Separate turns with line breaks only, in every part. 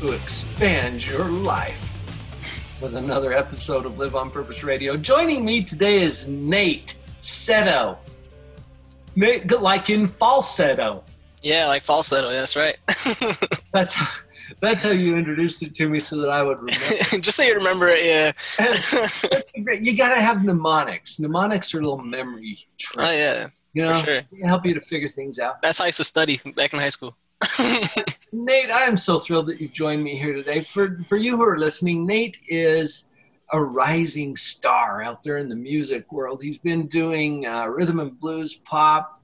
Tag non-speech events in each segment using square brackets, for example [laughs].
who expands your life with another episode of Live on Purpose Radio. Joining me today is Nate Setto. Nate, like in falsetto.
Yeah, like falsetto. Yeah, that's right. [laughs]
that's how, that's how you introduced it to me, so that I would remember. [laughs]
Just so you remember it.
Yeah. great, you got to have mnemonics. Mnemonics are a little memory trick.
Oh yeah.
You know,
sure.
help you to figure things out.
That's how I used to study back in high school. [laughs]
Nate, I am so thrilled that you've joined me here today. For for you who are listening, Nate is a rising star out there in the music world. He's been doing uh, rhythm and blues, pop,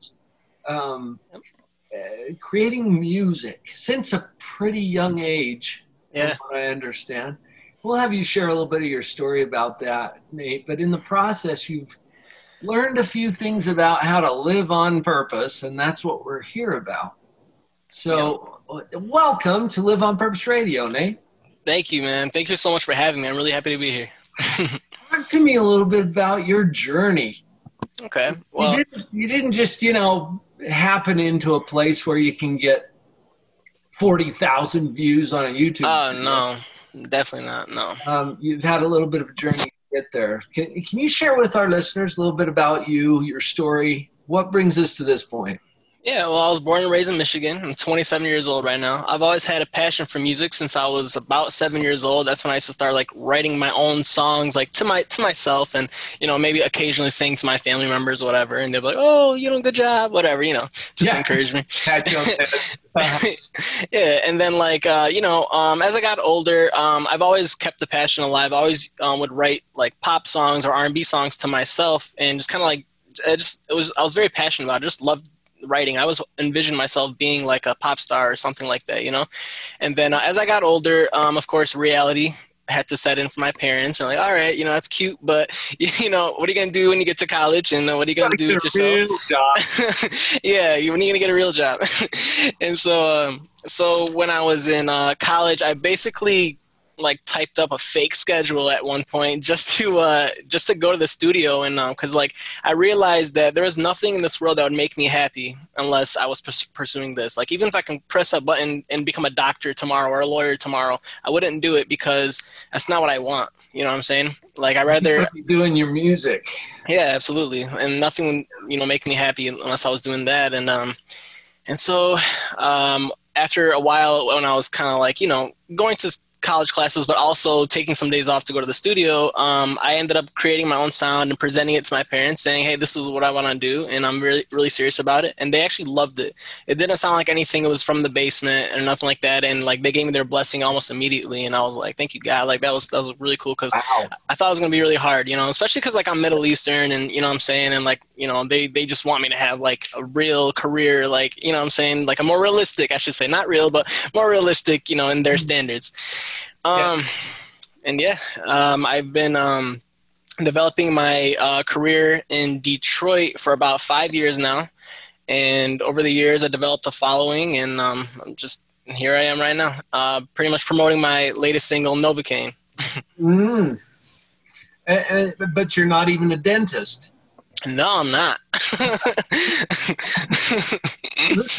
um, uh, creating music since a pretty young age.
Yeah, what
I understand. We'll have you share a little bit of your story about that, Nate. But in the process, you've learned a few things about how to live on purpose, and that's what we're here about. So, welcome to Live on Purpose Radio, Nate.
Thank you, man. Thank you so much for having me. I'm really happy to be here. [laughs]
Talk to me a little bit about your journey.
Okay. Well,
you didn't, you didn't just, you know, happen into a place where you can get 40,000 views on a YouTube.
Oh, no. Definitely not. No.
Um, you've had a little bit of a journey to get there. Can, can you share with our listeners a little bit about you, your story? What brings us to this point?
Yeah, well, I was born and raised in Michigan. I'm 27 years old right now. I've always had a passion for music since I was about seven years old. That's when I used to start like writing my own songs, like to my to myself, and you know maybe occasionally sing to my family members, or whatever. And they'd be like, "Oh, you know, good job," whatever, you know, just yeah. encourage me. [laughs] [laughs] yeah, and then like uh, you know, um, as I got older, um, I've always kept the passion alive. I always um, would write like pop songs or R&B songs to myself, and just kind of like I just it was I was very passionate about. it. I just loved writing. I was envisioned myself being like a pop star or something like that, you know. And then uh, as I got older, um, of course, reality had to set in for my parents. And like, all right, you know, that's cute, but [laughs] you know, what are you gonna do when you get to college? And uh, what are you gonna do with yourself? [laughs] yeah, when are you gonna get a real job? [laughs] and so, um, so when I was in uh, college, I basically like typed up a fake schedule at one point just to uh, just to go to the studio and because um, like I realized that there was nothing in this world that would make me happy unless I was pursuing this. Like even if I can press a button and become a doctor tomorrow or a lawyer tomorrow, I wouldn't do it because that's not what I want. You know what I'm saying? Like I rather
doing your music.
Yeah, absolutely, and nothing you know make me happy unless I was doing that and um and so um after a while when I was kind of like you know going to college classes, but also taking some days off to go to the studio, um, I ended up creating my own sound and presenting it to my parents, saying, "Hey, this is what I want to do," and I'm really, really serious about it. And they actually loved it. It didn't sound like anything. It was from the basement or nothing like that. And like they gave me their blessing almost immediately, and I was like, "Thank you, God." Like that was that was really cool because wow. I thought it was gonna be really hard, you know, especially because like I'm Middle Eastern, and you know what I'm saying, and like you know they they just want me to have like a real career, like you know what I'm saying, like a more realistic, I should say, not real, but more realistic, you know, in their mm-hmm. standards. Um, yeah. and yeah, um, I've been um, developing my uh, career in Detroit for about five years now. And over the years, I developed a following, and um, I'm just here I am right now, uh, pretty much promoting my latest single, Novocaine.
mm. but you're not even a dentist.
No, I'm not. [laughs]
this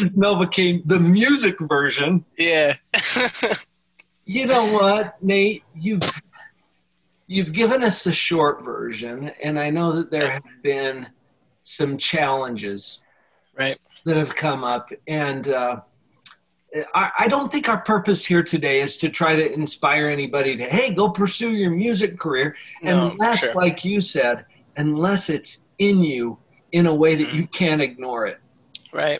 is Novocaine, the music version.
Yeah. [laughs]
You know what, Nate? You've you've given us a short version, and I know that there have been some challenges,
right,
that have come up, and uh, I, I don't think our purpose here today is to try to inspire anybody to hey, go pursue your music career, no, unless, sure. like you said, unless it's in you in a way that you can't ignore it.
Right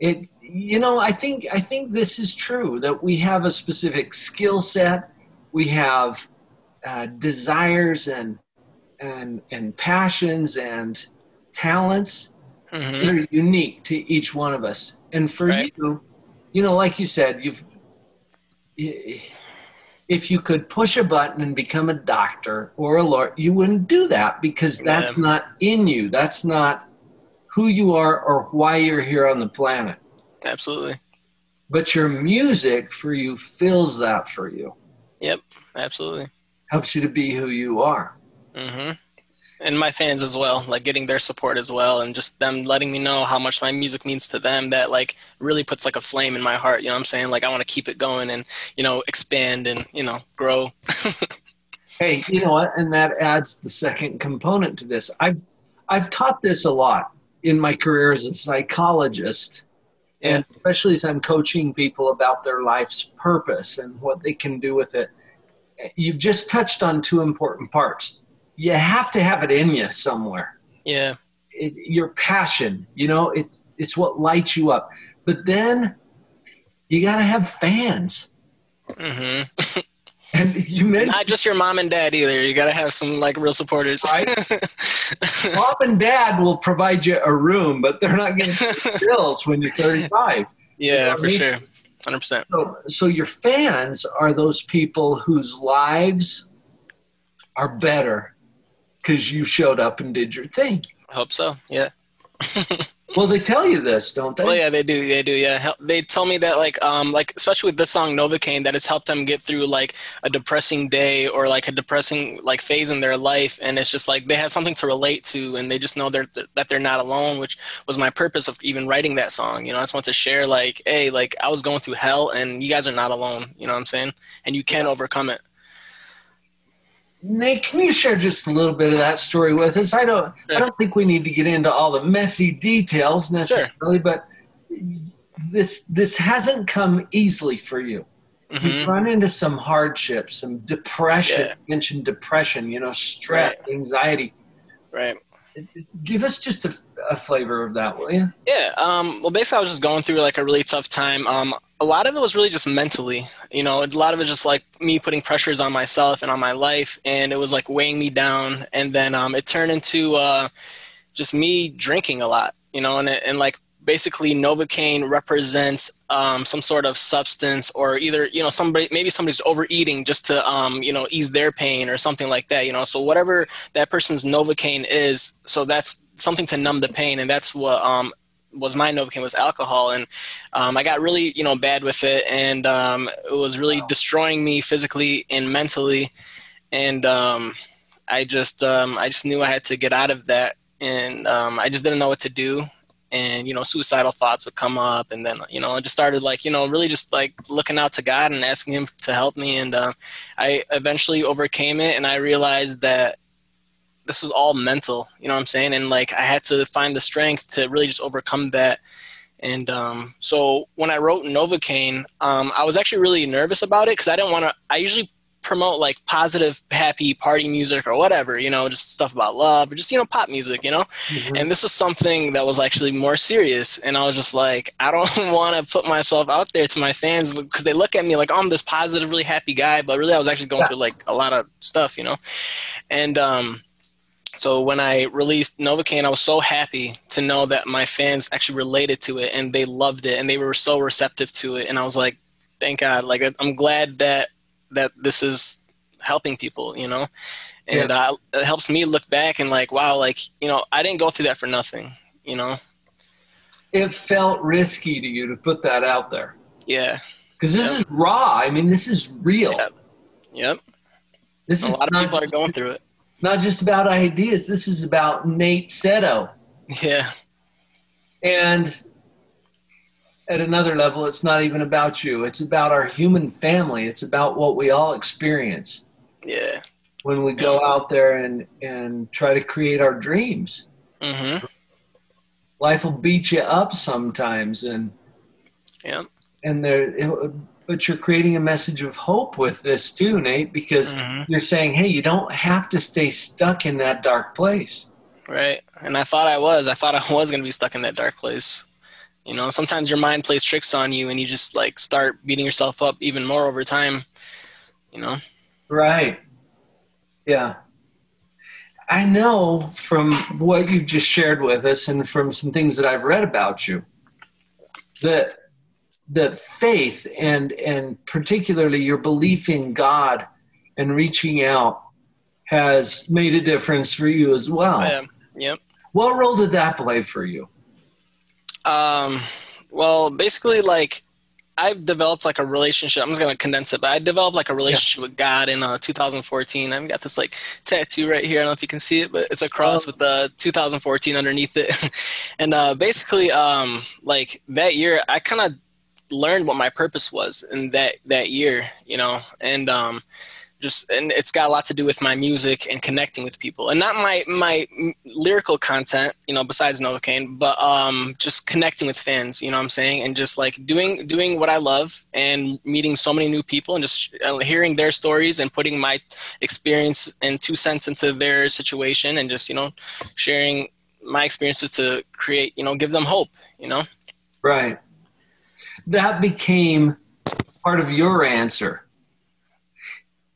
it you know i think i think this is true that we have a specific skill set we have uh, desires and and and passions and talents mm-hmm. that are unique to each one of us and for right. you you know like you said you've if you could push a button and become a doctor or a lawyer, you wouldn't do that because that's
Yeah.
not in you. That's not who you are or why you're here on the planet.
Absolutely.
But your music for you fills that for you,
Yep. Absolutely.
helps you to be who you are.
hmm And my fans as well, like getting their support as well, and just them letting me know how much my music means to them. That like really puts like a flame in my heart. You know what I'm saying? Like I want to keep it going and you know expand and you know grow. [laughs]
Hey, you know what? And that adds the second component to this. I've I've taught this a lot in my career as a psychologist, and especially as I'm coaching people about their life's purpose and what they can do with it. You've just touched on two important parts. You have to have it in you somewhere.
Yeah.
It, your passion, you know, it's it's what lights you up. But then you got to have fans.
hmm [laughs]
And you mentioned
Not just your mom and dad either. You gotta have some like real supporters.
Right. [laughs] mom and dad will provide you a room, but they're not going to pay bills when you're 35.
yeah,
what I
for
mean?
sure. Hundred percent.
So, so your fans are those people whose lives are better because you showed up and did your thing.
I hope so. Yeah. [laughs]
Well, they tell you this, don't they?
Well, yeah, they do. They do. Yeah, they tell me that like, um, like especially with this song Novocaine, that it's helped them get through like a depressing day or like a depressing like phase in their life, and it's just like they have something to relate to, and they just know they're that they're not alone, which was my purpose of even writing that song. You know, I just want to share like, hey, like I was going through hell, and you guys are not alone. You know what I'm saying? And you can overcome it.
Nate, can you share just a little bit of that story with us? I don't, I don't think we need to get into all the messy details necessarily, but this this hasn't come easily for you.
hmm
You've run into some hardships, some depression.
Yeah.
You mentioned depression, you know, stress, anxiety.
Right.
Give us just a, a flavor of that, will you?
Yeah. Um, well, basically, I was just going through like a really tough time. Um, a lot of it was really just mentally. You know, a lot of it was just like me putting pressures on myself and on my life, and it was like weighing me down. And then um, it turned into uh, just me drinking a lot. You know, and and like basically Novocaine represents um, some sort of substance or either you know somebody maybe somebody's overeating just to um, you know ease their pain or something like that you know so whatever that person's Novocaine is so that's something to numb the pain and that's what um, was my Novocaine was alcohol and um, I got really you know bad with it and um, it was really destroying me physically and mentally and um, I just um, I just knew I had to get out of that and um, I just didn't know what to do and you know suicidal thoughts would come up and then you know i just started like you know really just like looking out to god and asking him to help me and uh, i eventually overcame it and i realized that this was all mental you know what i'm saying? And like i had to find the strength to really just overcome that. And um, so when i wrote novocaine um, i was actually really nervous about it because i didn't want to i usually promote like positive happy party music or whatever you know just stuff about love or just you know pop music you know? And this was something that was actually more serious and i was just like i don't [laughs] want to put myself out there to my fans because they look at me like oh, i'm this positive really happy guy but really i was actually going
Yeah.
through like a lot of stuff you know? And um so when i released novocaine i was so happy to know that my fans actually related to it and they loved it and they were so receptive to it. And i was like thank god. Like i'm glad that that this is helping people you know? And uh, it helps me look back and like wow like you know i didn't go through that for nothing you know?
It felt risky to you to put that out there.
Yeah.
Because this
Yeah.
is raw. I mean, this is real.
Yeah. yep.
This
a
is
lot of people are going through it
not just about ideas. This is about Nate Setto.
yeah
And at another level, it's not even about you. It's about our human family. It's about what we all experience
yeah
when we go out there and, and try to create our dreams.
mm-hmm
Life will beat you up sometimes, and
yeah.
and there, but you're creating a message of hope with this too, Nate, because
Mhm.
you're saying, hey, you don't have to stay stuck in that dark place.
right and i thought i was i thought i [laughs] was going to be stuck in that dark place you know sometimes your mind plays tricks on you and you just like start beating yourself up even more over time you know
Right. Yeah. I know from what you've just shared with us and from some things that I've read about you that that faith and and particularly your belief in God and reaching out has made a difference for you as well.
Yeah. Yep.
What role did that play for you?
Um, well, basically, like I've developed like a relationship. I'm just gonna condense it, but I developed like a relationship yeah. with God in uh, 2014. I've got this like tattoo right here. I don't know if you can see it, but it's a cross oh. with the 2014 underneath it. [laughs] and uh, basically, um, like that year, I kind of learned what my purpose was in that that year, you know, and um, just and it's got a lot to do with my music and connecting with people and not my my lyrical content you know besides novocaine but um just connecting with fans you know what i'm saying? And just like doing doing what i love and meeting so many new people and just uh, hearing their stories and putting my experience and two cents into their situation and just you know sharing my experiences to create you know give them hope you know?
Right that became part of your answer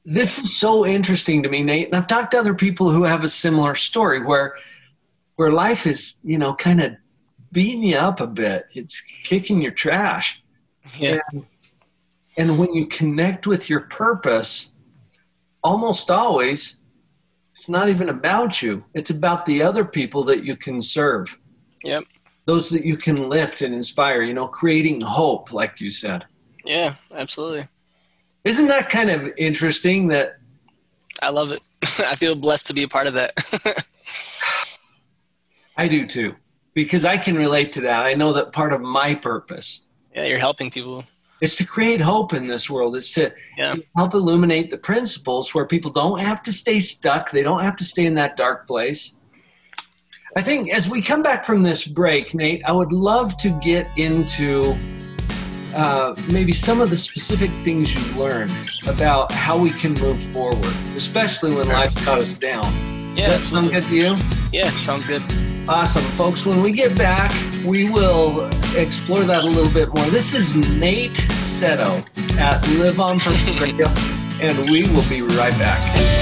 this is so interesting to me, Nate. And I've talked to other people who have a similar story where where life is, you know, kind of beating you up a bit. It's kicking your trash.
Yeah.
And, and when you connect with your purpose, almost always it's not even about you. It's about the other people that you can serve.
Yep.
Those that you can lift and inspire, you know, creating hope, like you said.
Yeah, absolutely.
Isn't that kind of interesting that
I love it. [laughs] I feel blessed to be a part of that. [laughs]
I do too. Because I can relate to that. I know that part of my purpose.
Yeah, you're helping people.
Is to create hope in this world. Is to, yeah. to help illuminate the principles where people don't have to stay stuck. They don't have to stay in that dark place. I think as we come back from this break, Nate, I would love to get into uh, maybe some of the specific things you learned about how we can move forward, especially when life cut us down.
Yeah,
Does that sound good to you?
Yeah, sounds good.
Awesome, folks. When we get back, we will explore that a little bit more. This is Nate Setto at Live on Purpose Radio, [laughs] and we will be right back.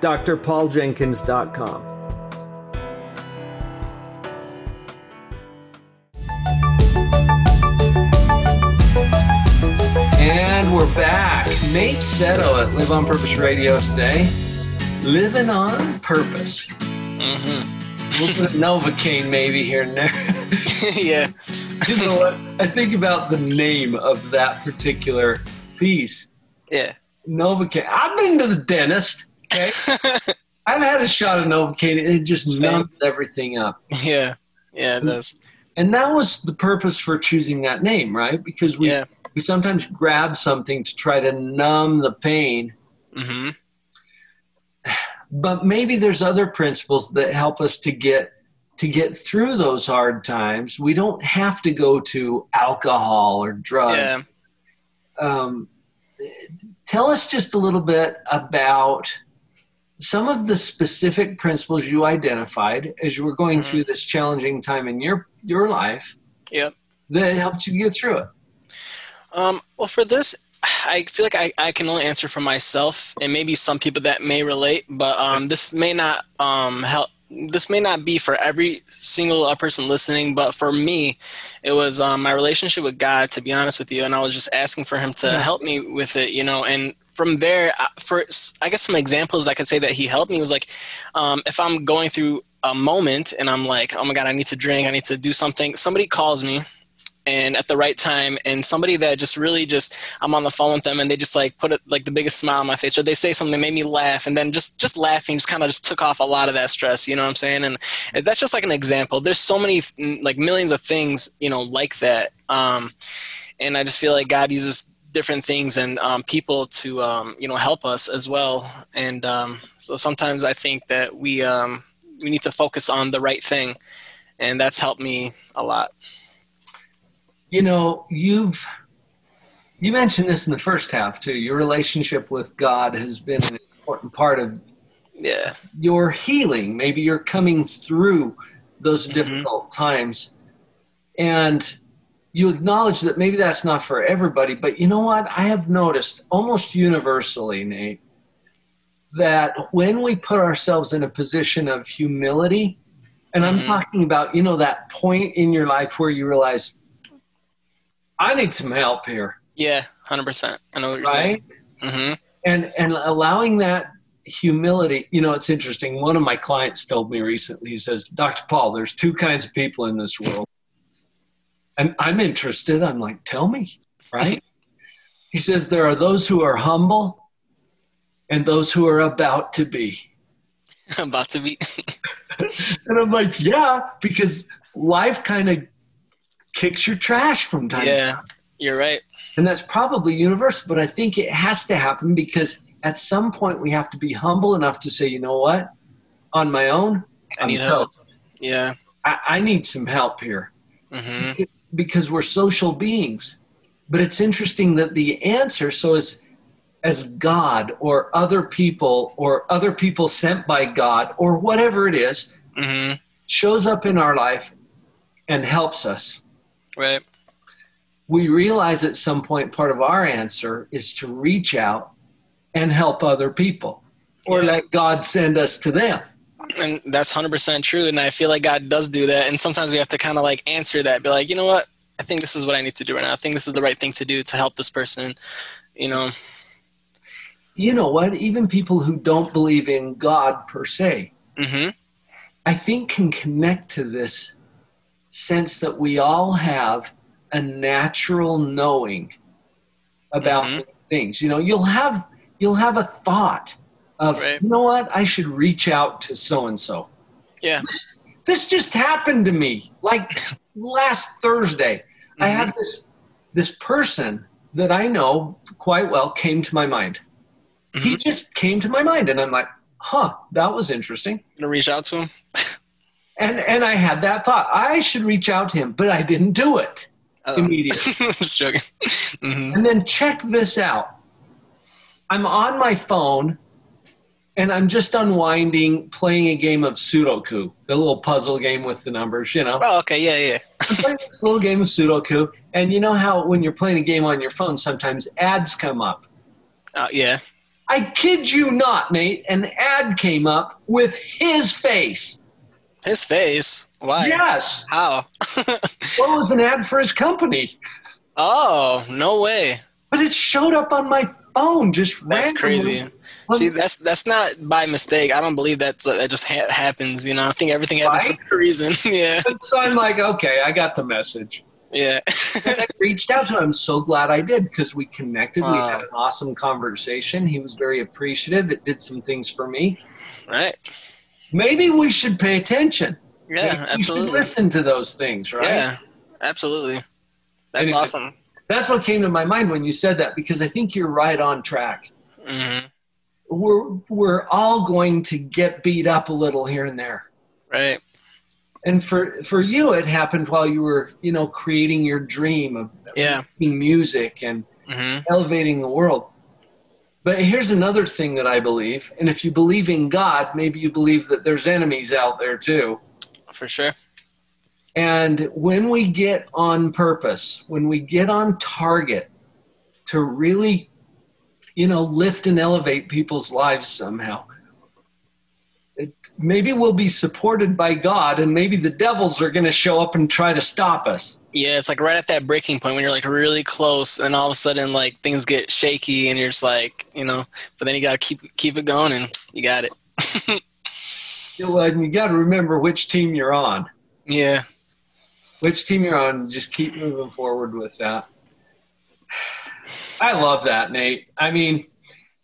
drpauljenkins.com. And we're back. Nate Setto at Live on Purpose Radio today. Living on Purpose.
Mm-hmm.
We'll put [laughs] Novocaine maybe here and there. [laughs]
yeah.
You know what? I think about the name of that particular piece.
Yeah.
Novocaine. I've been to the dentist. Okay. I've had a shot of Novocaine. It just numbs everything up.
Yeah. Yeah, it does.
And that was the purpose for choosing that name, right? Because we yeah. we sometimes grab something to try to numb the pain.
Mm-hmm.
But maybe there's other principles that help us to get to get through those hard times. We don't have to go to alcohol or drugs. Yeah. Um, tell us just a little bit about some of the specific principles you identified as you were going mm-hmm. through this challenging time in your your life
yep
that helped you get through it
um, well for this i feel like I, I can only answer for myself and maybe some people that may relate but um, this may not um, help this may not be for every single uh, person listening, but for me, it was um, my relationship with God, to be honest with you. And I was just asking for Him to yeah. help me with it, you know. And from there, uh, for I guess some examples I could say that he helped me was like, um, if I'm going through a moment and I'm like, oh my god, I need to drink, I need to do something. Somebody calls me, and at the right time and somebody that just really just i'm on the phone with them and they just like put it like the biggest smile on my face or they say something that made me laugh and then just just laughing just kind of just took off a lot of that stress you know what i'm saying and that's just like an example there's so many like millions of things you know like that um and i just feel like god uses different things and um, people to um, you know help us as well. And um, so sometimes i think that we um, we need to focus on the right thing. And that's helped me a lot.
You know you've you mentioned this in the first half too. Your relationship with god has been an important part of
yeah.
your healing. Maybe you're coming through those mm-hmm. difficult times. And you acknowledge that maybe that's not for everybody but you know what i have noticed almost universally nate that when we put ourselves in a position of humility and i'm mm-hmm. talking about you know that point in your life where you realize I need some help here.
Yeah, hundred percent. I know what you're right? saying. Mm-hmm.
And and allowing that humility. You know, it's interesting. One of my clients told me recently. He says, "Dr. Paul, there's two kinds of people in this world." And I'm interested. I'm like, "Tell me." Right? [laughs] he says there are those who are humble and those who are about to be. [laughs]
about to be. [laughs]
and I'm like, yeah, because life kind of kicks your trash from time
yeah, you're right.
And that's probably universal, but I think it has to happen because at some point we have to be humble enough to say, you know what? On my own, I need help.
Yeah.
I, I, need some help here. Mm-hmm. Because we're social beings. But it's interesting that the answer, so as as God or other people or other people sent by God or whatever it is, mm-hmm. shows up in our life and helps us.
Right.
We realize at some point part of our answer is to reach out and help other people or yeah. let God send us to them.
And that's 100% true. And I feel like God does do that. And sometimes we have to kind of like answer that, be like, you know what? I think this is what I need to do right now. I think this is the right thing to do to help this person, you know.
You know what? Even people who don't believe in God per se, mm-hmm. I think can connect to this sense that we all have a natural knowing about mm-hmm. things. You know, you'll have you'll have a thought of, right. you know what, I should reach out to so and so.
Yeah.
This, this, just happened to me like last Thursday. Mm-hmm. I had this this person that I know quite well came to my mind. Mm-hmm. He just came to my mind and I'm like, huh, that was interesting.
gonna reach out to him. [laughs]
And and I had that thought. I should reach out to him, but I didn't do it Uh-oh. immediately. [laughs]
Just joking. [laughs] Mm-hmm.
And then check this out. I'm on my phone and I'm just unwinding, playing a game of Sudoku, the little puzzle game with the numbers, you know.
Oh, okay, yeah, yeah.
I'm playing this little game of Sudoku, and you know how when you're playing a game on your phone, sometimes ads come up.
Uh, yeah.
I kid you not, Nate. An ad came up with his face.
His face? Why?
Yes.
How? [laughs]
well, it was an ad for his company.
Oh, no way.
But it showed up on my phone just
That's crazy. See, that's that's not by mistake. I don't believe that's uh, that just ha- happens. You know, I think everything happens right? for a reason. [laughs] yeah.
So I'm like, okay, I got the message.
Yeah.
I reached out to him. I'm so glad I did because we connected. Wow. We had an awesome conversation. He was very appreciative. It did some things for me.
Right
maybe we should pay attention.
Yeah,
maybe
absolutely.
listen to those things, right?
Yeah, absolutely. That's anyway, awesome.
That's what came to my mind when you said that because I think you're right on track. Mm-hmm. We're we're all going to get beat up a little here and there,
right?
And for for you, it happened while you were you know creating your dream of
yeah.
making music and mm-hmm. elevating the world. But here's another thing that I believe, and if you believe in God, maybe you believe that there's enemies out there too.
For sure.
And when we get on purpose, when we get on target to really, you know, lift and elevate people's lives somehow, it, maybe we'll be supported by God, and maybe the devils are going to show up and try to stop us.
Yeah, it's like right at that breaking point when you're like really close, and all of a sudden like things get shaky, and you're just like, you know. But then you gotta keep keep it going, and you got it.
well, [laughs] and you got to remember which team you're on.
Yeah.
Which team you're on. Just keep moving forward with that. I love that, Nate. I mean,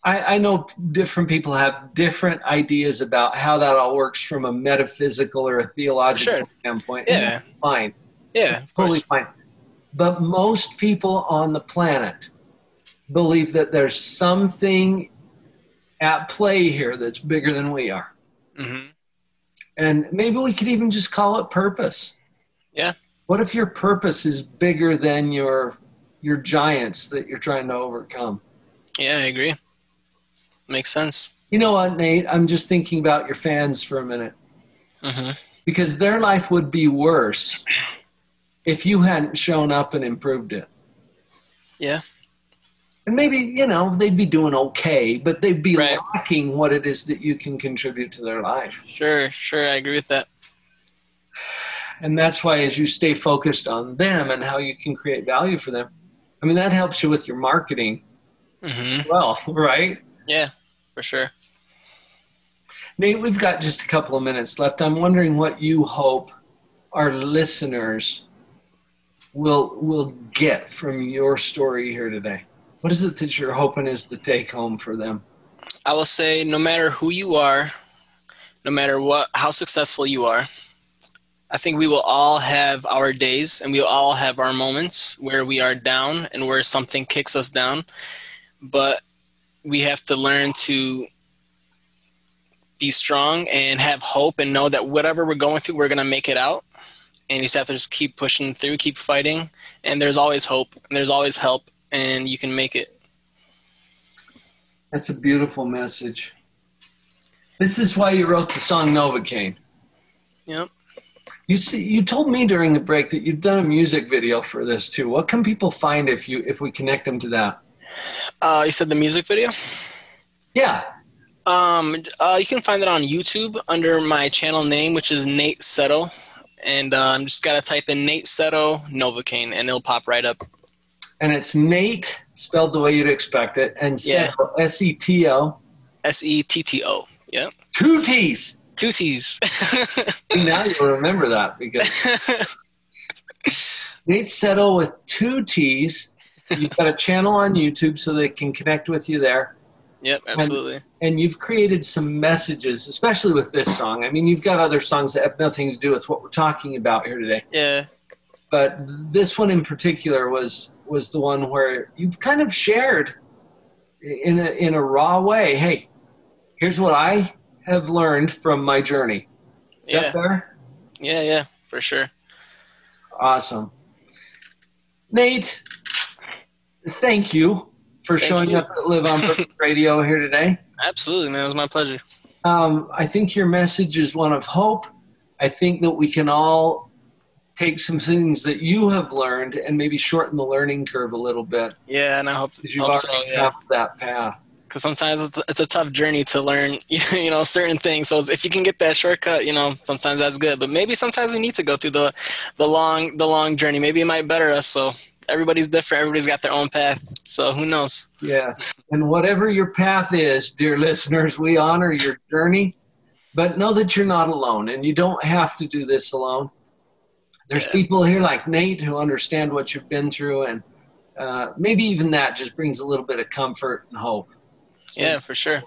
I, I, know different people have different ideas about how that all works from a metaphysical or a theological
Sure.
standpoint.
Yeah.
fine,
Yeah, of
totally
course.
fine. But most people on the planet believe that there's something at play here that's bigger than we are.
Mm-hmm.
And maybe we could even just call it purpose.
Yeah.
What if your purpose is bigger than your your giants that you're trying to overcome?
Yeah, I agree. Makes sense.
You know what, Nate? I'm just thinking about your fans for a minute
hmm
because their life would be worse if you hadn't shown up and improved it.
Yeah.
And maybe, you know, they'd be doing okay, but they'd be
Right.
lacking what it is that you can contribute to their life.
Sure, sure. I agree with that.
And that's why, as you stay focused on them and how you can create value for them, I mean, that helps you with your marketing.
hmm
Well, right?
Yeah, for sure.
Nate, we've got just a couple of minutes left. I'm wondering what you hope our listeners will will get from your story here today. What is it that you're hoping is the take home for them?
I will say no matter who you are, no matter what how successful you are, I think we will all have our days and we will all have our moments where we are down and where something kicks us down. But we have to learn to be strong and have hope and know that whatever we're going through, we're going to make it out. And you just have to just keep pushing through, keep fighting. And there's always hope and there's always help and you can make it.
That's a beautiful message. This is why you wrote the song Novocaine.
Yep.
You see, you told me during the break that you've done a music video for this too. What can people find if you if we connect them to that?
Uh, you said the music video?
Yeah,
Um, uh, you can find it on YouTube under my channel name, which is Nate Setto, And I'm um, just got to type in Nate Setto Novocaine and it'll pop right up.
and it's Nate spelled the way you'd expect it, and
Yeah.
Setto, S E T O,
S E T T O. Yep.
two T's.
Two T's.
now you'll remember that because [laughs] Nate Setto with two T's. You've got a channel on YouTube so they can connect with you there.
yep, absolutely.
And you've created some messages, especially with this song. I mean, you've got other songs that have nothing to do with what we're talking about here today.
Yeah.
But this one in particular was was the one where you've kind of shared in a, in a raw way. Hey, here's what I have learned from my journey. Is
Yeah.
that fair?
Yeah, yeah, for sure.
Awesome. Nate, thank you for
Thank
showing
you.
up at Live on Purpose [laughs] Radio here today.
Absolutely, man. It was my pleasure.
Um, I think your message is one of hope. I think that we can all take some things that you have learned and maybe shorten the learning curve a little bit
Yeah, and I hope,
that, you've
hope so. Yeah.
that path.
Because sometimes it's, it's a tough journey to learn, [laughs] you know, certain things. So if you can get that shortcut, you know, sometimes that's good. But maybe sometimes we need to go through the, the long, the long journey. Maybe it might better us. So everybody's different. Everybody's got their own path. So who knows?
Yeah. And whatever your path is, dear [laughs] listeners, we honor your journey, but know that you're not alone and you don't have to do this alone. There's
Yeah.
people here like Nate who understand what you've been through, and uh, maybe even that just brings a little bit of comfort and hope.
Yeah, for sure.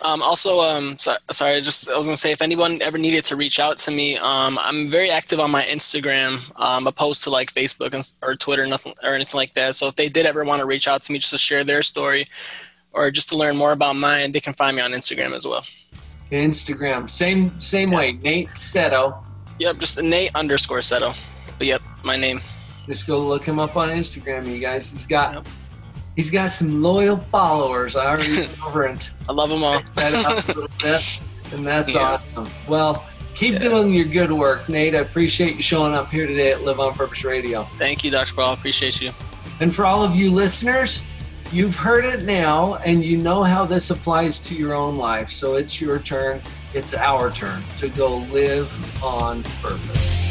Um, also, um, so, sorry, just I was gonna say if anyone ever needed to reach out to me, um, I'm very active on my Instagram, um, opposed to like Facebook and, or Twitter, nothing or anything like that. So if they did ever want to reach out to me just to share their story, or just to learn more about mine, they can find me on Instagram as well.
Instagram, same same way, Nate Setto.
Yep, just Nate underscore Setto. But yep, my name.
Just go look him up on Instagram, you guys. He's got
Yep.
He's got some loyal followers. I already [laughs] and
I love them all.
that out a little bit, and that's
Yeah.
awesome. Well, keep
Yeah.
doing your good work, Nate. I appreciate you showing up here today at Live on Purpose Radio.
Thank you, Dr. Paul. Appreciate you.
And for all of you listeners, you've heard it now, and you know how this applies to your own life. So it's your turn. It's our turn to go live on purpose.